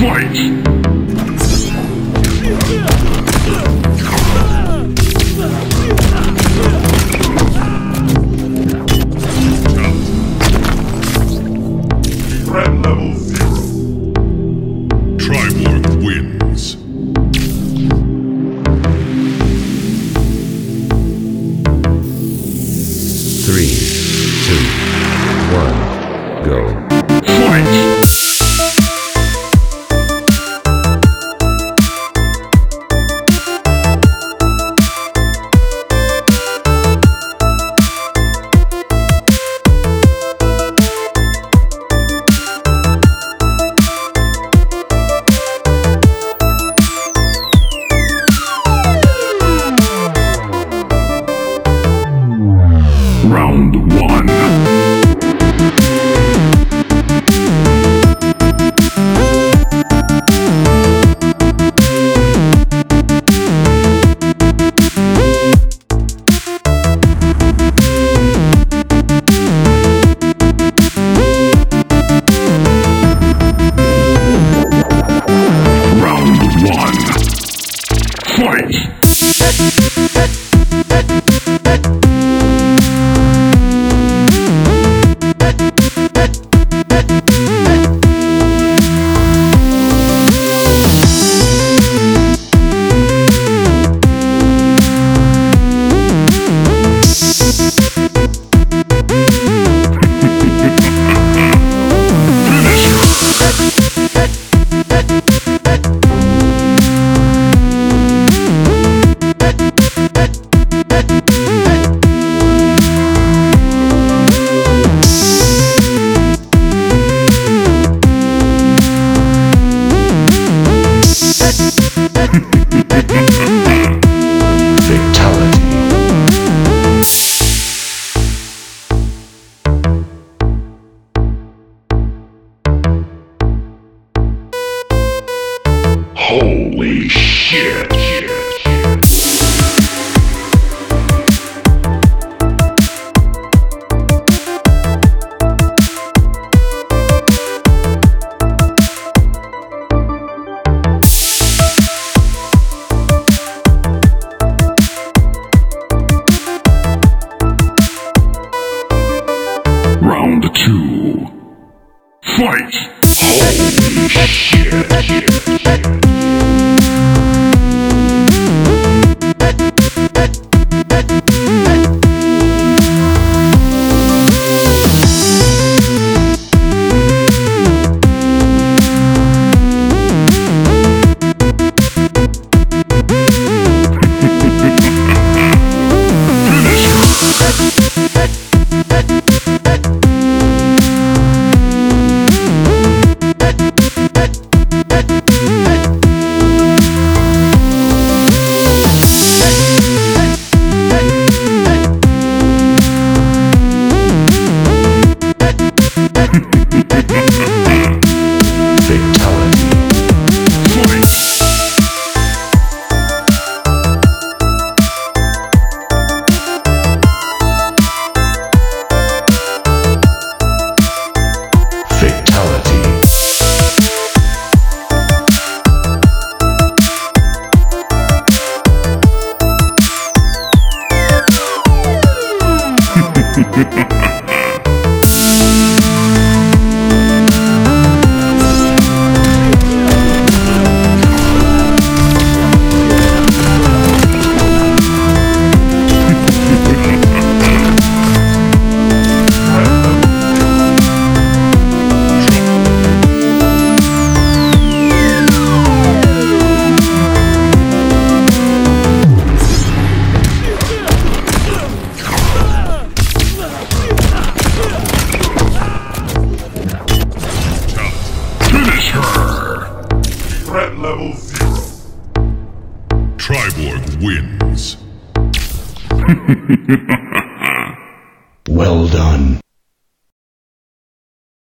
Three, two, one, go. Fight! Round one. Holy shit! Round two. Fight! Holy shit! Triborg wins. Well done.